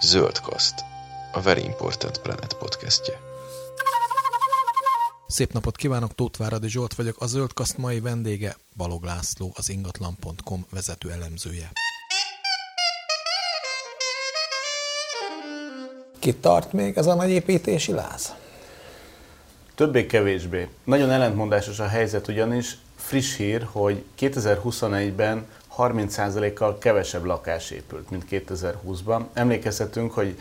Zöldkaszt, a Very Important Planet podcastje. Szép napot kívánok, Tóth Váradi Zsolt vagyok, a Zöldkaszt mai vendége Balog László, az ingatlan.com vezető elemzője. Ki tart még ez a nagy építési láz? Többé-kevésbé. Nagyon ellentmondásos a helyzet ugyanis. Friss hír, hogy 2021-ben 30%-kal kevesebb lakás épült, mint 2020-ban. Emlékezhetünk, hogy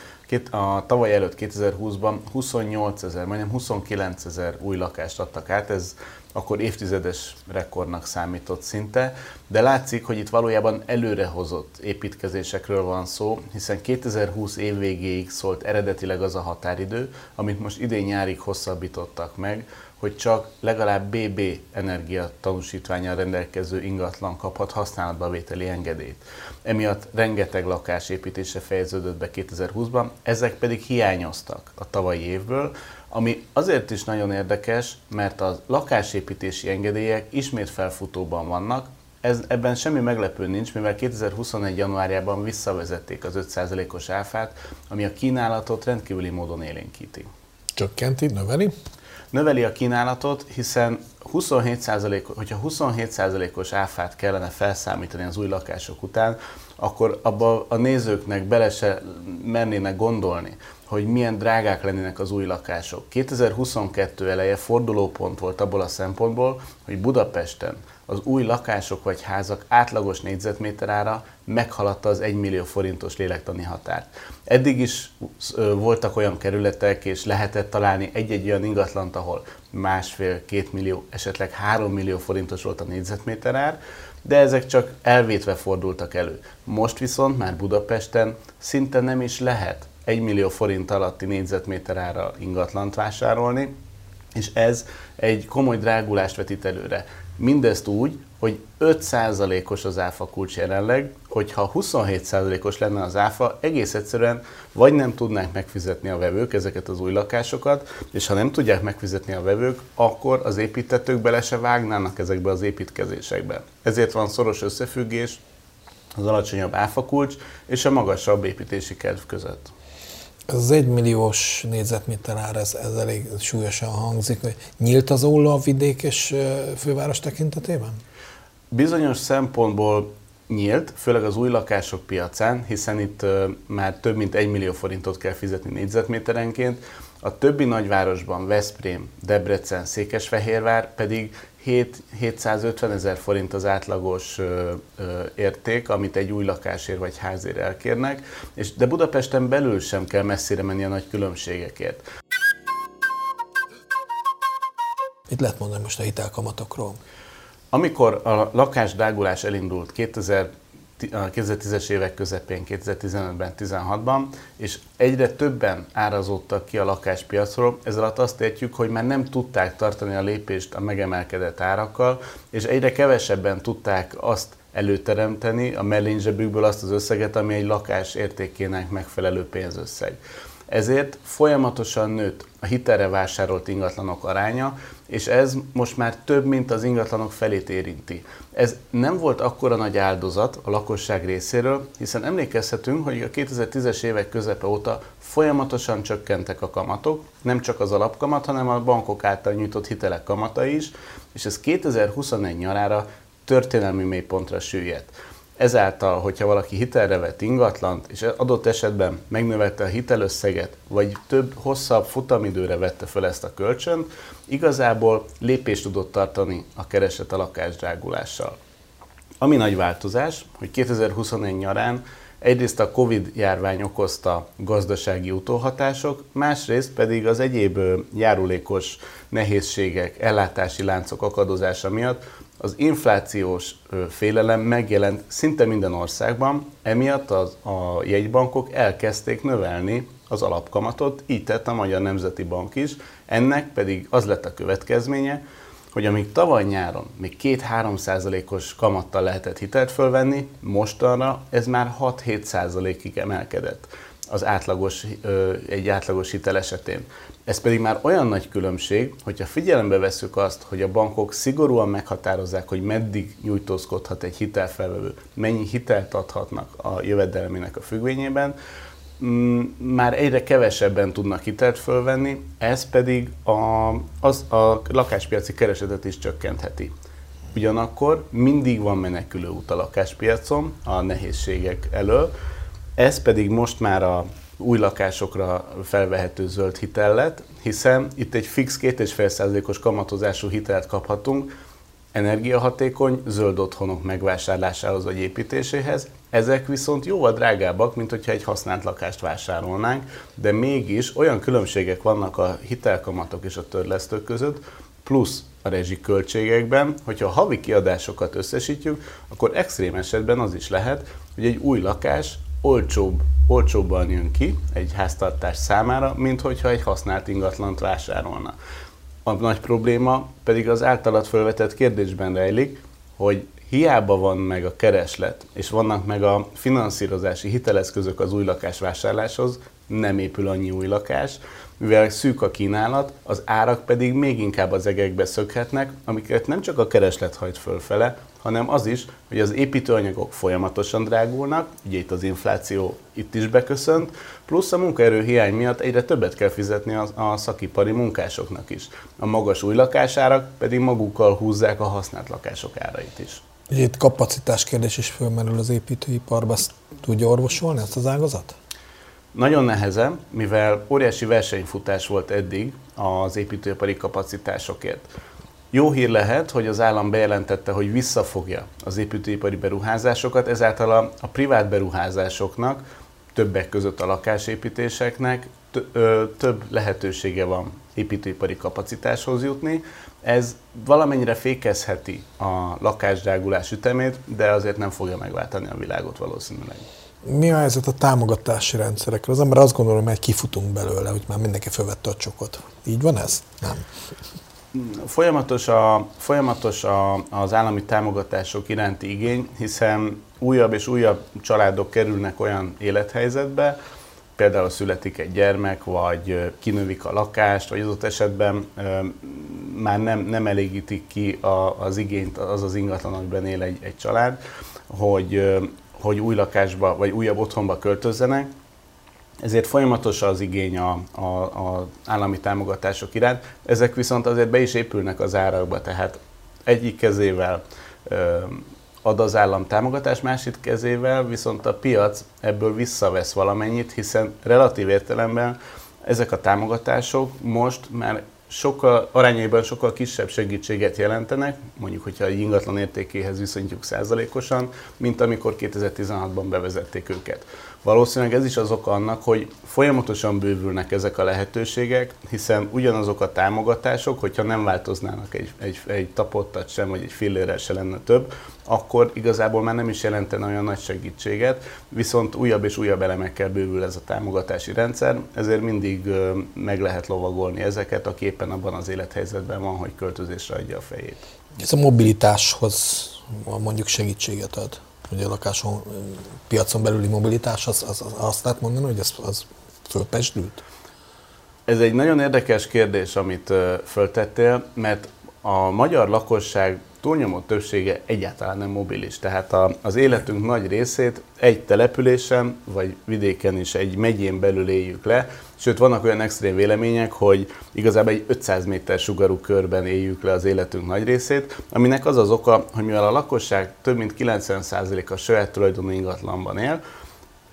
a tavaly előtt 2020-ban 28 ezer, majdnem 29 ezer új lakást adtak át, ez akkor évtizedes rekordnak számított szinte, de látszik, hogy itt valójában előrehozott építkezésekről van szó, hiszen 2020 év végéig szólt eredetileg az a határidő, amit most idén nyárig hosszabbítottak meg, hogy csak legalább BB energia tanúsítványal rendelkező ingatlan kaphat használatba vételi engedélyt. Emiatt rengeteg lakás építése fejeződött be 2020-ban, ezek pedig hiányoztak a tavalyi évből, ami azért is nagyon érdekes, mert a lakásépítési engedélyek ismét felfutóban vannak, ez, ebben semmi meglepő nincs, mivel 2021. januárjában visszavezették az 5%-os áfát, ami a kínálatot rendkívüli módon élénkíti. Csökkenti, növeli? Növeli a kínálatot, hiszen 27%, hogyha 27%-os áfát kellene felszámítani az új lakások után, akkor abba a nézőknek bele se mernének gondolni, hogy milyen drágák lennének az új lakások. 2022 eleje fordulópont volt abból a szempontból, hogy Budapesten az új lakások vagy házak átlagos négyzetméter ára meghaladta az 1 millió forintos lélektani határt. Eddig is voltak olyan kerületek, és lehetett találni egy-egy olyan ingatlant, ahol másfél-két millió, esetleg három millió forintos volt a négyzetméter ár, de ezek csak elvétve fordultak elő. Most viszont már Budapesten szinte nem is lehet 1 millió forint alatti négyzetméter ára ingatlant vásárolni, és ez egy komoly drágulást vetít előre. Mindezt úgy, hogy 5%-os az áfa kulcs jelenleg, hogyha 27%-os lenne az áfa, egész egyszerűen vagy nem tudnák megfizetni a vevők ezeket az új lakásokat, és ha nem tudják megfizetni a vevők, akkor az építetők bele se vágnának ezekbe az építkezésekbe. Ezért van szoros összefüggés az alacsonyabb áfa kulcs és a magasabb építési kedv között. Ez az egymilliós négyzetméter ár, ez, ez elég súlyosan hangzik. Nyílt az óla a vidék és főváros tekintetében? Bizonyos szempontból nyílt, főleg az új lakások piacán, hiszen itt már több mint egy millió forintot kell fizetni négyzetméterenként, a többi nagyvárosban, Veszprém, Debrecen, Székesfehérvár pedig 7, 750 ezer forint az átlagos ö, ö, érték, amit egy új lakásért vagy házért elkérnek, és de Budapesten belül sem kell messzire menni a nagy különbségekért. Mit lehet mondani most a hitelkamatokról? Amikor a lakásdrágulás elindult 2000 2010-es évek közepén, 2015-ben, 16-ban, és egyre többen árazódtak ki a lakáspiacról. Ez azt értjük, hogy már nem tudták tartani a lépést a megemelkedett árakkal, és egyre kevesebben tudták azt előteremteni a mellényzsebükből azt az összeget, ami egy lakás értékének megfelelő pénzösszeg. Ezért folyamatosan nőtt a hitelre vásárolt ingatlanok aránya, és ez most már több, mint az ingatlanok felét érinti. Ez nem volt akkora nagy áldozat a lakosság részéről, hiszen emlékezhetünk, hogy a 2010-es évek közepe óta folyamatosan csökkentek a kamatok, nem csak az alapkamat, hanem a bankok által nyújtott hitelek kamata is, és ez 2021 nyarára történelmi mélypontra süllyedt. Ezáltal, hogyha valaki hitelre vett ingatlant, és adott esetben megnövelte a hitelösszeget, vagy több hosszabb futamidőre vette fel ezt a kölcsönt, igazából lépést tudott tartani a kereset a lakásdrágulással. Ami nagy változás, hogy 2021 nyarán egyrészt a Covid járvány okozta gazdasági utóhatások, másrészt pedig az egyéb járulékos nehézségek, ellátási láncok akadozása miatt az inflációs félelem megjelent szinte minden országban, emiatt az, a jegybankok elkezdték növelni az alapkamatot, így tett a Magyar Nemzeti Bank is, ennek pedig az lett a következménye, hogy amíg tavaly nyáron még 2-3 százalékos kamattal lehetett hitelt fölvenni, mostanra ez már 6-7 százalékig emelkedett az átlagos, egy átlagos hitel esetén. Ez pedig már olyan nagy különbség, hogyha figyelembe veszük azt, hogy a bankok szigorúan meghatározzák, hogy meddig nyújtózkodhat egy hitelfelvevő, mennyi hitelt adhatnak a jövedelmének a függvényében, mm, már egyre kevesebben tudnak hitelt fölvenni, ez pedig a, az, a lakáspiaci keresetet is csökkentheti. Ugyanakkor mindig van menekülő út a lakáspiacon a nehézségek elől, ez pedig most már a új lakásokra felvehető zöld hitel hiszen itt egy fix 2,5%-os kamatozású hitelt kaphatunk, energiahatékony zöld otthonok megvásárlásához vagy építéséhez. Ezek viszont jóval drágábbak, mint hogyha egy használt lakást vásárolnánk, de mégis olyan különbségek vannak a hitelkamatok és a törlesztők között, plusz a rezsiköltségekben, hogyha a havi kiadásokat összesítjük, akkor extrém esetben az is lehet, hogy egy új lakás olcsóbb, olcsóbban jön ki egy háztartás számára, mint hogyha egy használt ingatlant vásárolna. A nagy probléma pedig az általad felvetett kérdésben rejlik, hogy hiába van meg a kereslet, és vannak meg a finanszírozási hiteleszközök az új lakás vásárláshoz, nem épül annyi új lakás, mivel szűk a kínálat, az árak pedig még inkább az egekbe szökhetnek, amiket nem csak a kereslet hajt fölfele, hanem az is, hogy az építőanyagok folyamatosan drágulnak, ugye itt az infláció itt is beköszönt, plusz a munkaerő hiány miatt egyre többet kell fizetni a, a szakipari munkásoknak is. A magas új lakásárak pedig magukkal húzzák a használt lakások árait is. Itt kapacitás kérdés is fölmerül az építőiparban, ezt tudja orvosolni ezt az ágazat? Nagyon nehezen, mivel óriási versenyfutás volt eddig az építőipari kapacitásokért. Jó hír lehet, hogy az állam bejelentette, hogy visszafogja az építőipari beruházásokat, ezáltal a, privát beruházásoknak, többek között a lakásépítéseknek több lehetősége van építőipari kapacitáshoz jutni. Ez valamennyire fékezheti a lakásdrágulás ütemét, de azért nem fogja megváltani a világot valószínűleg. Mi a helyzet a támogatási rendszerekről? Az ember azt gondolom, hogy kifutunk belőle, hogy már mindenki felvette a csokot. Így van ez? Nem. Folyamatos, a, folyamatos a, az állami támogatások iránti igény, hiszen újabb és újabb családok kerülnek olyan élethelyzetbe, például születik egy gyermek, vagy kinövik a lakást, vagy adott esetben már nem, nem elégítik ki a, az igényt az az ingatlan, amiben él egy, egy család, hogy, hogy új lakásba, vagy újabb otthonba költözzenek, ezért folyamatos az igény a, a, a állami támogatások iránt. Ezek viszont azért be is épülnek az árakba, tehát egyik kezével ö, ad az állam támogatás, másik kezével viszont a piac ebből visszavesz valamennyit, hiszen relatív értelemben ezek a támogatások most már sokkal, arányaiban sokkal kisebb segítséget jelentenek, mondjuk, hogyha egy ingatlan értékéhez viszonyítjuk százalékosan, mint amikor 2016-ban bevezették őket. Valószínűleg ez is az oka annak, hogy folyamatosan bővülnek ezek a lehetőségek, hiszen ugyanazok a támogatások, hogyha nem változnának egy, egy, egy tapottat sem, vagy egy fillérrel se lenne több, akkor igazából már nem is jelentene olyan nagy segítséget, viszont újabb és újabb elemekkel bővül ez a támogatási rendszer, ezért mindig meg lehet lovagolni ezeket, aki éppen abban az élethelyzetben van, hogy költözésre adja a fejét. Ez a mobilitáshoz mondjuk segítséget ad? hogy a lakáson piacon belüli mobilitás, az, az, az azt lehet mondani, hogy ez az fölpesdült? Ez egy nagyon érdekes kérdés, amit föltettél, mert a magyar lakosság túlnyomó többsége egyáltalán nem mobilis. Tehát a, az életünk nagy részét egy településen, vagy vidéken is egy megyén belül éljük le, sőt vannak olyan extrém vélemények, hogy igazából egy 500 méter sugarú körben éljük le az életünk nagy részét, aminek az az oka, hogy mivel a lakosság több mint 90%-a saját tulajdonú ingatlanban él,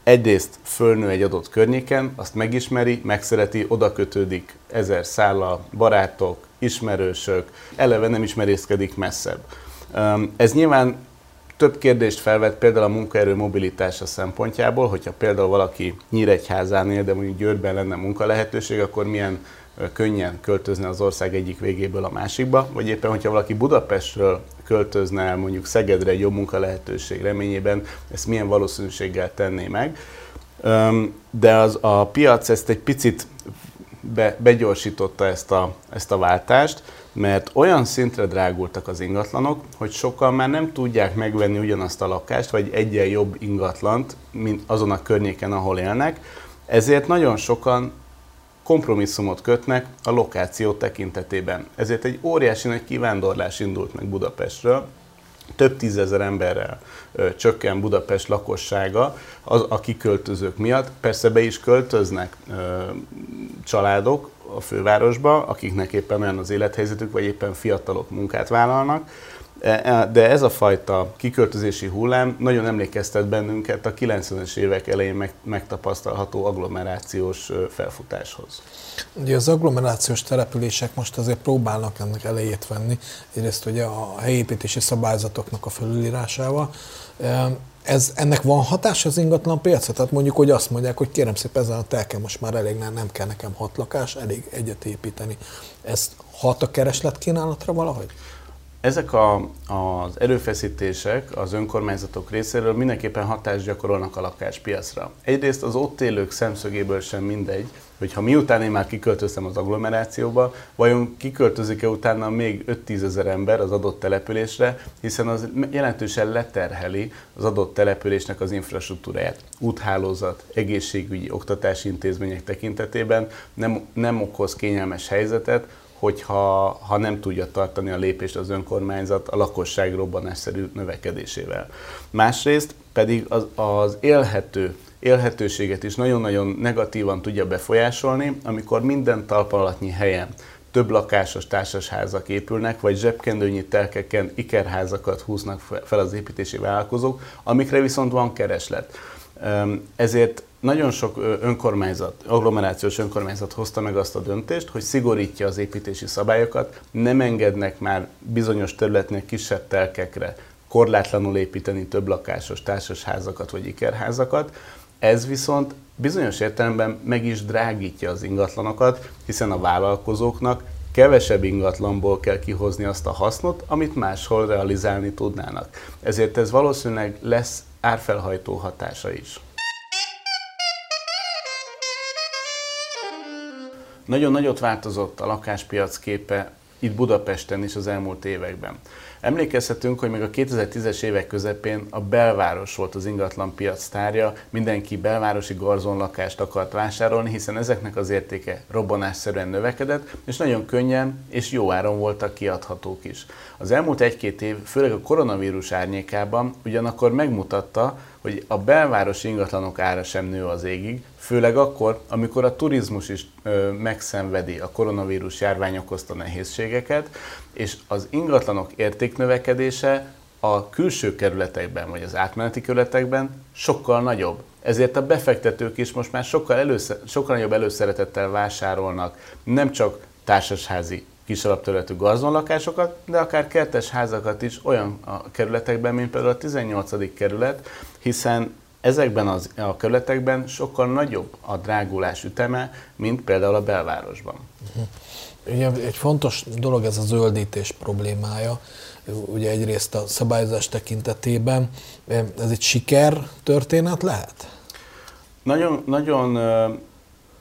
egyrészt fölnő egy adott környéken, azt megismeri, megszereti, oda kötődik ezer szálla, barátok, ismerősök, eleve nem ismerészkedik messzebb. Ez nyilván több kérdést felvet például a munkaerő mobilitása szempontjából, hogyha például valaki Nyíregyházán él, de mondjuk Győrben lenne munka lehetőség, akkor milyen könnyen költözne az ország egyik végéből a másikba, vagy éppen, hogyha valaki Budapestről költözne el mondjuk Szegedre egy jobb munka lehetőség reményében, ezt milyen valószínűséggel tenné meg. De az, a piac ezt egy picit be, begyorsította ezt a, ezt a váltást, mert olyan szintre drágultak az ingatlanok, hogy sokan már nem tudják megvenni ugyanazt a lakást, vagy egyen jobb ingatlant, mint azon a környéken, ahol élnek, ezért nagyon sokan kompromisszumot kötnek a lokáció tekintetében. Ezért egy óriási nagy kivándorlás indult meg Budapestről, több tízezer emberrel ö, csökken Budapest lakossága az, a kiköltözők miatt. Persze be is költöznek ö, családok a fővárosba, akiknek éppen olyan az élethelyzetük, vagy éppen fiatalok munkát vállalnak, de ez a fajta kiköltözési hullám nagyon emlékeztet bennünket a 90-es évek elején megtapasztalható agglomerációs felfutáshoz. Ugye az agglomerációs települések most azért próbálnak ennek elejét venni, egyrészt ugye a helyépítési szabályzatoknak a felülírásával. Ez, ennek van hatás az ingatlan piacra? Tehát mondjuk, hogy azt mondják, hogy kérem szépen ezen a telken most már elég, nem kell nekem hat lakás, elég egyet építeni. Ez hat a kereslet kínálatra valahogy? Ezek a, az erőfeszítések az önkormányzatok részéről mindenképpen hatást gyakorolnak a lakáspiacra. Egyrészt az ott élők szemszögéből sem mindegy, hogy ha miután én már kiköltöztem az agglomerációba, vajon kiköltözik-e utána még 5-10 ezer ember az adott településre, hiszen az jelentősen leterheli az adott településnek az infrastruktúráját. Úthálózat, egészségügyi, oktatási intézmények tekintetében nem, nem okoz kényelmes helyzetet, hogyha ha nem tudja tartani a lépést az önkormányzat a lakosság robbanásszerű növekedésével. Másrészt pedig az, az élhető élhetőséget is nagyon-nagyon negatívan tudja befolyásolni, amikor minden talpalatnyi helyen több lakásos társasházak épülnek, vagy zsebkendőnyi telkeken ikerházakat húznak fel az építési vállalkozók, amikre viszont van kereslet. Ezért nagyon sok önkormányzat, agglomerációs önkormányzat hozta meg azt a döntést, hogy szigorítja az építési szabályokat, nem engednek már bizonyos területnek kisebb telkekre korlátlanul építeni több lakásos társasházakat vagy ikerházakat. Ez viszont bizonyos értelemben meg is drágítja az ingatlanokat, hiszen a vállalkozóknak kevesebb ingatlanból kell kihozni azt a hasznot, amit máshol realizálni tudnának. Ezért ez valószínűleg lesz árfelhajtó hatása is. Nagyon nagyot változott a lakáspiac képe itt Budapesten is az elmúlt években. Emlékezhetünk, hogy még a 2010-es évek közepén a belváros volt az ingatlan piac tárja, mindenki belvárosi garzonlakást akart vásárolni, hiszen ezeknek az értéke robbanásszerűen növekedett, és nagyon könnyen és jó áron voltak kiadhatók is. Az elmúlt egy-két év, főleg a koronavírus árnyékában ugyanakkor megmutatta, hogy a belvárosi ingatlanok ára sem nő az égig, főleg akkor, amikor a turizmus is megszenvedi a koronavírus járvány okozta nehézségeket, és az ingatlanok értéknövekedése a külső kerületekben, vagy az átmeneti kerületekben sokkal nagyobb. Ezért a befektetők is most már sokkal, előszer, sokkal nagyobb előszeretettel vásárolnak nem csak társasházi kis alapterületű garzonlakásokat, de akár kertes házakat is olyan a kerületekben, mint például a 18. kerület, hiszen ezekben az, a kerületekben sokkal nagyobb a drágulás üteme, mint például a belvárosban. Uh-huh. Ugye egy fontos dolog ez a zöldítés problémája, ugye egyrészt a szabályozás tekintetében. Ez egy siker történet lehet? Nagyon, nagyon,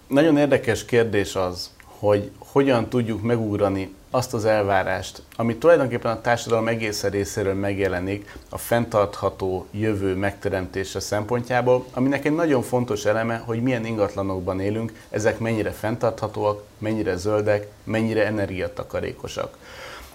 nagyon érdekes kérdés az, hogy hogyan tudjuk megugrani azt az elvárást, ami tulajdonképpen a társadalom egész részéről megjelenik a fenntartható jövő megteremtése szempontjából, aminek egy nagyon fontos eleme, hogy milyen ingatlanokban élünk, ezek mennyire fenntarthatóak, mennyire zöldek, mennyire energiatakarékosak.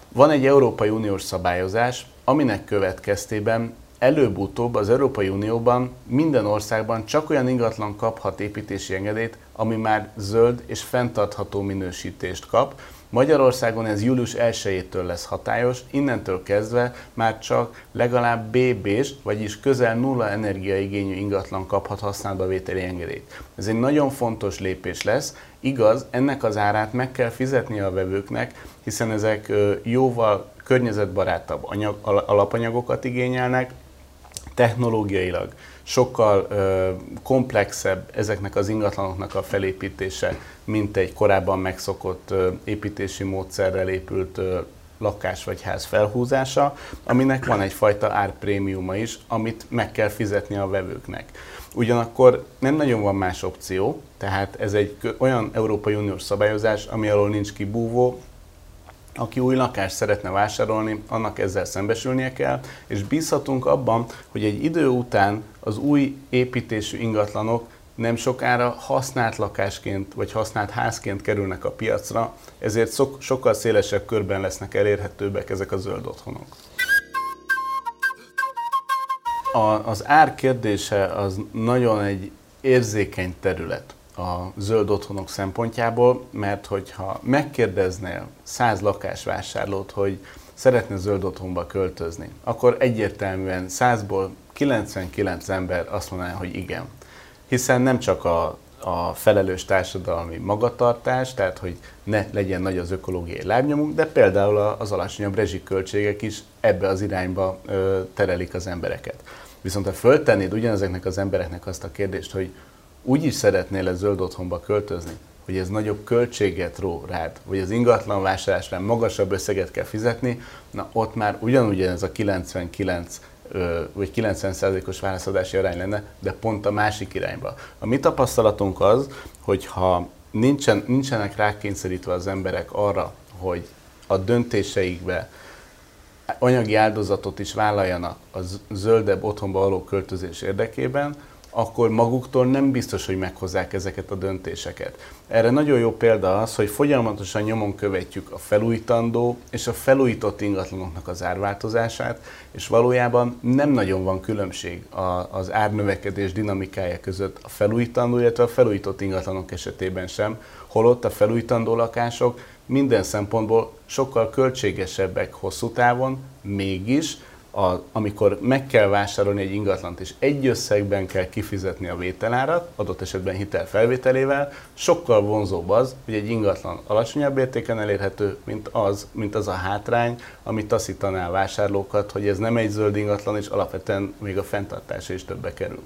Van egy Európai Uniós szabályozás, aminek következtében előbb-utóbb az Európai Unióban minden országban csak olyan ingatlan kaphat építési engedélyt, ami már zöld és fenntartható minősítést kap. Magyarországon ez július 1-től lesz hatályos, innentől kezdve már csak legalább BB-s, vagyis közel nulla energiaigényű ingatlan kaphat használatba vételi engedélyt. Ez egy nagyon fontos lépés lesz. Igaz, ennek az árát meg kell fizetni a vevőknek, hiszen ezek jóval környezetbarátabb anyag, alapanyagokat igényelnek, technológiailag sokkal ö, komplexebb ezeknek az ingatlanoknak a felépítése, mint egy korábban megszokott ö, építési módszerrel épült ö, lakás vagy ház felhúzása, aminek van egyfajta árprémiuma is, amit meg kell fizetni a vevőknek. Ugyanakkor nem nagyon van más opció, tehát ez egy olyan Európai Uniós szabályozás, ami alól nincs kibúvó, aki új lakást szeretne vásárolni, annak ezzel szembesülnie kell, és bízhatunk abban, hogy egy idő után az új építésű ingatlanok nem sokára használt lakásként vagy használt házként kerülnek a piacra, ezért sokkal szélesebb körben lesznek elérhetőbbek ezek a zöld otthonok. A, az ár kérdése az nagyon egy érzékeny terület a zöld otthonok szempontjából, mert hogyha megkérdeznél száz lakásvásárlót, hogy szeretne zöld otthonba költözni, akkor egyértelműen százból 99 ember azt mondaná, hogy igen. Hiszen nem csak a, a felelős társadalmi magatartás, tehát hogy ne legyen nagy az ökológiai lábnyomunk, de például az alacsonyabb rezsiköltségek is ebbe az irányba ö, terelik az embereket. Viszont ha föltennéd ugyanezeknek az embereknek azt a kérdést, hogy úgy is szeretnél-e zöld otthonba költözni, hogy ez nagyobb költséget ró rád, vagy az ingatlan vásárlásra magasabb összeget kell fizetni, na ott már ugyanúgy ez a 99 vagy 90%-os válaszadási arány lenne, de pont a másik irányba. A mi tapasztalatunk az, hogy ha nincsen, nincsenek rákényszerítve az emberek arra, hogy a döntéseikbe anyagi áldozatot is vállaljanak a zöldebb otthonba való költözés érdekében, akkor maguktól nem biztos, hogy meghozzák ezeket a döntéseket. Erre nagyon jó példa az, hogy folyamatosan nyomon követjük a felújítandó és a felújított ingatlanoknak az árváltozását, és valójában nem nagyon van különbség az árnövekedés dinamikája között a felújítandó, illetve a felújított ingatlanok esetében sem, holott a felújítandó lakások minden szempontból sokkal költségesebbek hosszú távon, mégis a, amikor meg kell vásárolni egy ingatlant, és egy összegben kell kifizetni a vételárat, adott esetben hitel felvételével, sokkal vonzóbb az, hogy egy ingatlan alacsonyabb értéken elérhető, mint az, mint az a hátrány, ami taszítaná a vásárlókat, hogy ez nem egy zöld ingatlan, és alapvetően még a fenntartása is többe kerül.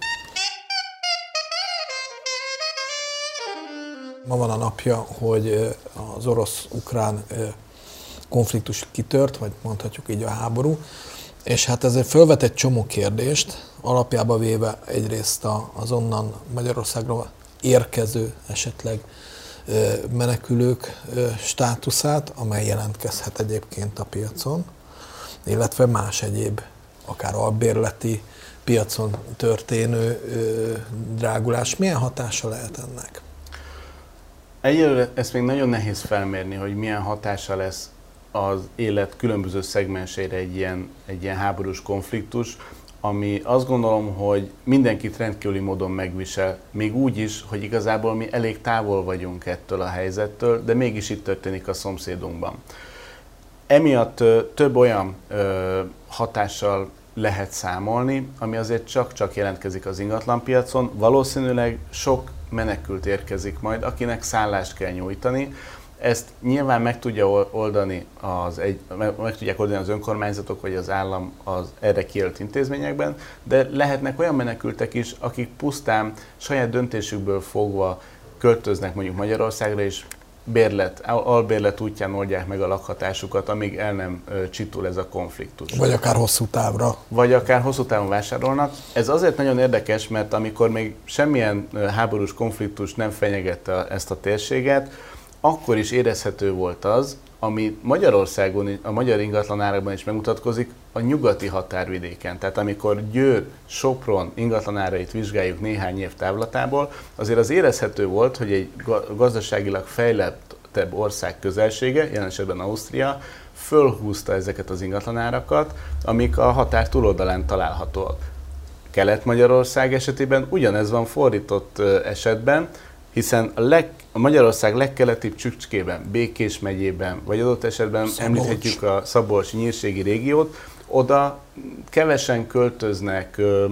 Ma van a napja, hogy az orosz-ukrán konfliktus kitört, vagy mondhatjuk így a háború, és hát ezért fölvet egy csomó kérdést, alapjába véve egyrészt az onnan Magyarországra érkező esetleg menekülők státuszát, amely jelentkezhet egyébként a piacon, illetve más egyéb, akár albérleti piacon történő drágulás. Milyen hatása lehet ennek? Egyelőre ezt még nagyon nehéz felmérni, hogy milyen hatása lesz az élet különböző szegmenseire egy ilyen, egy ilyen háborús konfliktus, ami azt gondolom, hogy mindenkit rendkívüli módon megvisel, még úgy is, hogy igazából mi elég távol vagyunk ettől a helyzettől, de mégis itt történik a szomszédunkban. Emiatt több olyan hatással lehet számolni, ami azért csak-csak jelentkezik az ingatlanpiacon. Valószínűleg sok menekült érkezik majd, akinek szállást kell nyújtani, ezt nyilván meg tudja oldani az egy, meg, meg tudják oldani az önkormányzatok vagy az állam az erre kijelölt intézményekben, de lehetnek olyan menekültek is, akik pusztán saját döntésükből fogva költöznek mondjuk Magyarországra, és bérlet, albérlet útján oldják meg a lakhatásukat, amíg el nem csitul ez a konfliktus. Vagy akár hosszú távra. Vagy akár hosszú távon vásárolnak. Ez azért nagyon érdekes, mert amikor még semmilyen háborús konfliktus nem fenyegette ezt a térséget, akkor is érezhető volt az, ami Magyarországon, a magyar ingatlanárakban is megmutatkozik, a nyugati határvidéken. Tehát amikor Győr, Sopron ingatlanárait vizsgáljuk néhány év távlatából, azért az érezhető volt, hogy egy gazdaságilag fejlettebb ország közelsége, jelen esetben Ausztria, fölhúzta ezeket az ingatlanárakat, amik a határ túloldalán találhatóak. Kelet-Magyarország esetében ugyanez van fordított esetben, hiszen a, leg, a Magyarország legkeletibb csücskében, Békés megyében, vagy adott esetben Szabolcs. említhetjük a Szabolcs-nyírségi régiót, oda kevesen költöznek ö,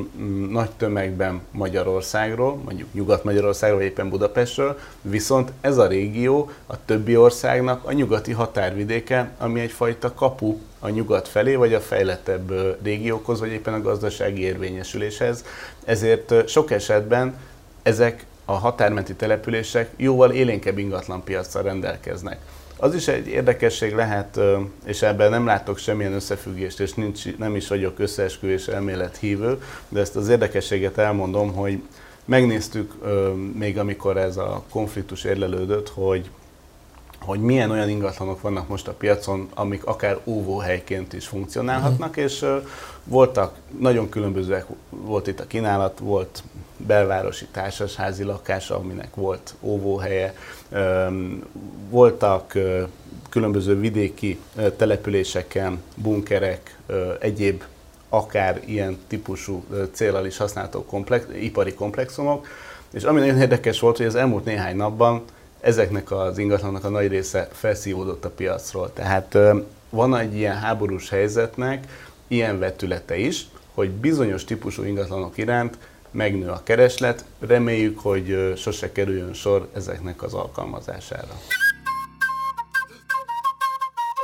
nagy tömegben Magyarországról, mondjuk Nyugat-Magyarországról, vagy éppen Budapestről, viszont ez a régió a többi országnak a nyugati határvidéke, ami egyfajta kapu a nyugat felé, vagy a fejlettebb régiókhoz, vagy éppen a gazdasági érvényesüléshez. Ezért sok esetben ezek a határmenti települések jóval élénkebb ingatlanpiacsal rendelkeznek. Az is egy érdekesség lehet, és ebben nem látok semmilyen összefüggést, és nincs, nem is vagyok összeesküvés elmélet hívő, de ezt az érdekességet elmondom, hogy megnéztük még amikor ez a konfliktus érlelődött, hogy hogy milyen olyan ingatlanok vannak most a piacon, amik akár óvóhelyként is funkcionálhatnak, uh-huh. és voltak, nagyon különbözőek volt itt a kínálat, volt belvárosi társasházi lakása, aminek volt óvóhelye, voltak különböző vidéki településeken bunkerek, egyéb akár ilyen típusú célral is használható komplex, ipari komplexumok. És ami nagyon érdekes volt, hogy az elmúlt néhány napban ezeknek az ingatlannak a nagy része felszívódott a piacról. Tehát van egy ilyen háborús helyzetnek ilyen vetülete is, hogy bizonyos típusú ingatlanok iránt megnő a kereslet, reméljük, hogy sose kerüljön sor ezeknek az alkalmazására.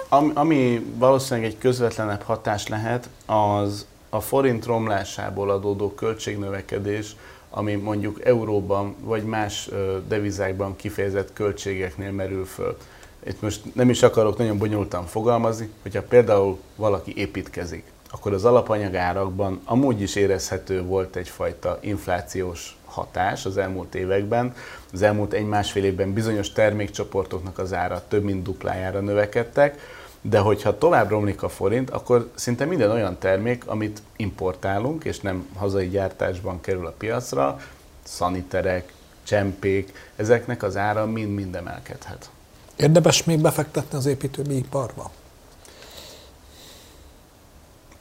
Ami, ami valószínűleg egy közvetlenebb hatás lehet, az a forint romlásából adódó költségnövekedés, ami mondjuk euróban vagy más devizákban kifejezett költségeknél merül föl. Itt most nem is akarok nagyon bonyolultan fogalmazni, hogyha például valaki építkezik, akkor az alapanyagárakban amúgy is érezhető volt egyfajta inflációs hatás az elmúlt években. Az elmúlt egy-másfél évben bizonyos termékcsoportoknak az ára több mint duplájára növekedtek, de hogyha tovább romlik a forint, akkor szinte minden olyan termék, amit importálunk, és nem hazai gyártásban kerül a piacra, szaniterek, csempék, ezeknek az ára mind-mind emelkedhet. Érdemes még befektetni az építőiparba?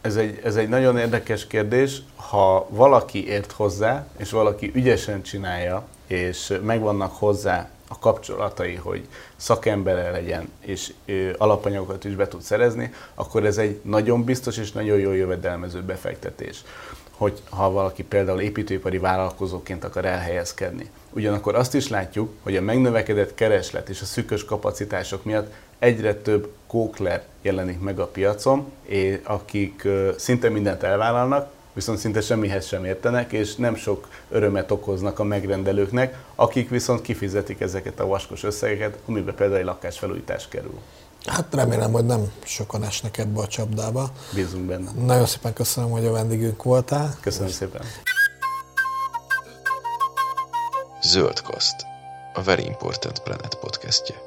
Ez egy, ez egy nagyon érdekes kérdés. Ha valaki ért hozzá, és valaki ügyesen csinálja, és megvannak hozzá a kapcsolatai, hogy szakembere legyen, és alapanyagokat is be tud szerezni, akkor ez egy nagyon biztos és nagyon jó jövedelmező befektetés. Hogy ha valaki például építőipari vállalkozóként akar elhelyezkedni. Ugyanakkor azt is látjuk, hogy a megnövekedett kereslet és a szűkös kapacitások miatt egyre több kókler jelenik meg a piacon, akik szinte mindent elvállalnak, viszont szinte semmihez sem értenek, és nem sok örömet okoznak a megrendelőknek, akik viszont kifizetik ezeket a vaskos összegeket, amiben például egy lakásfelújítás kerül. Hát remélem, hogy nem sokan esnek ebbe a csapdába. Bízunk benne. Nagyon szépen köszönöm, hogy a vendégünk voltál. Köszönöm Most... szépen. Zöld Kaszt, a Very Important Planet podcastje.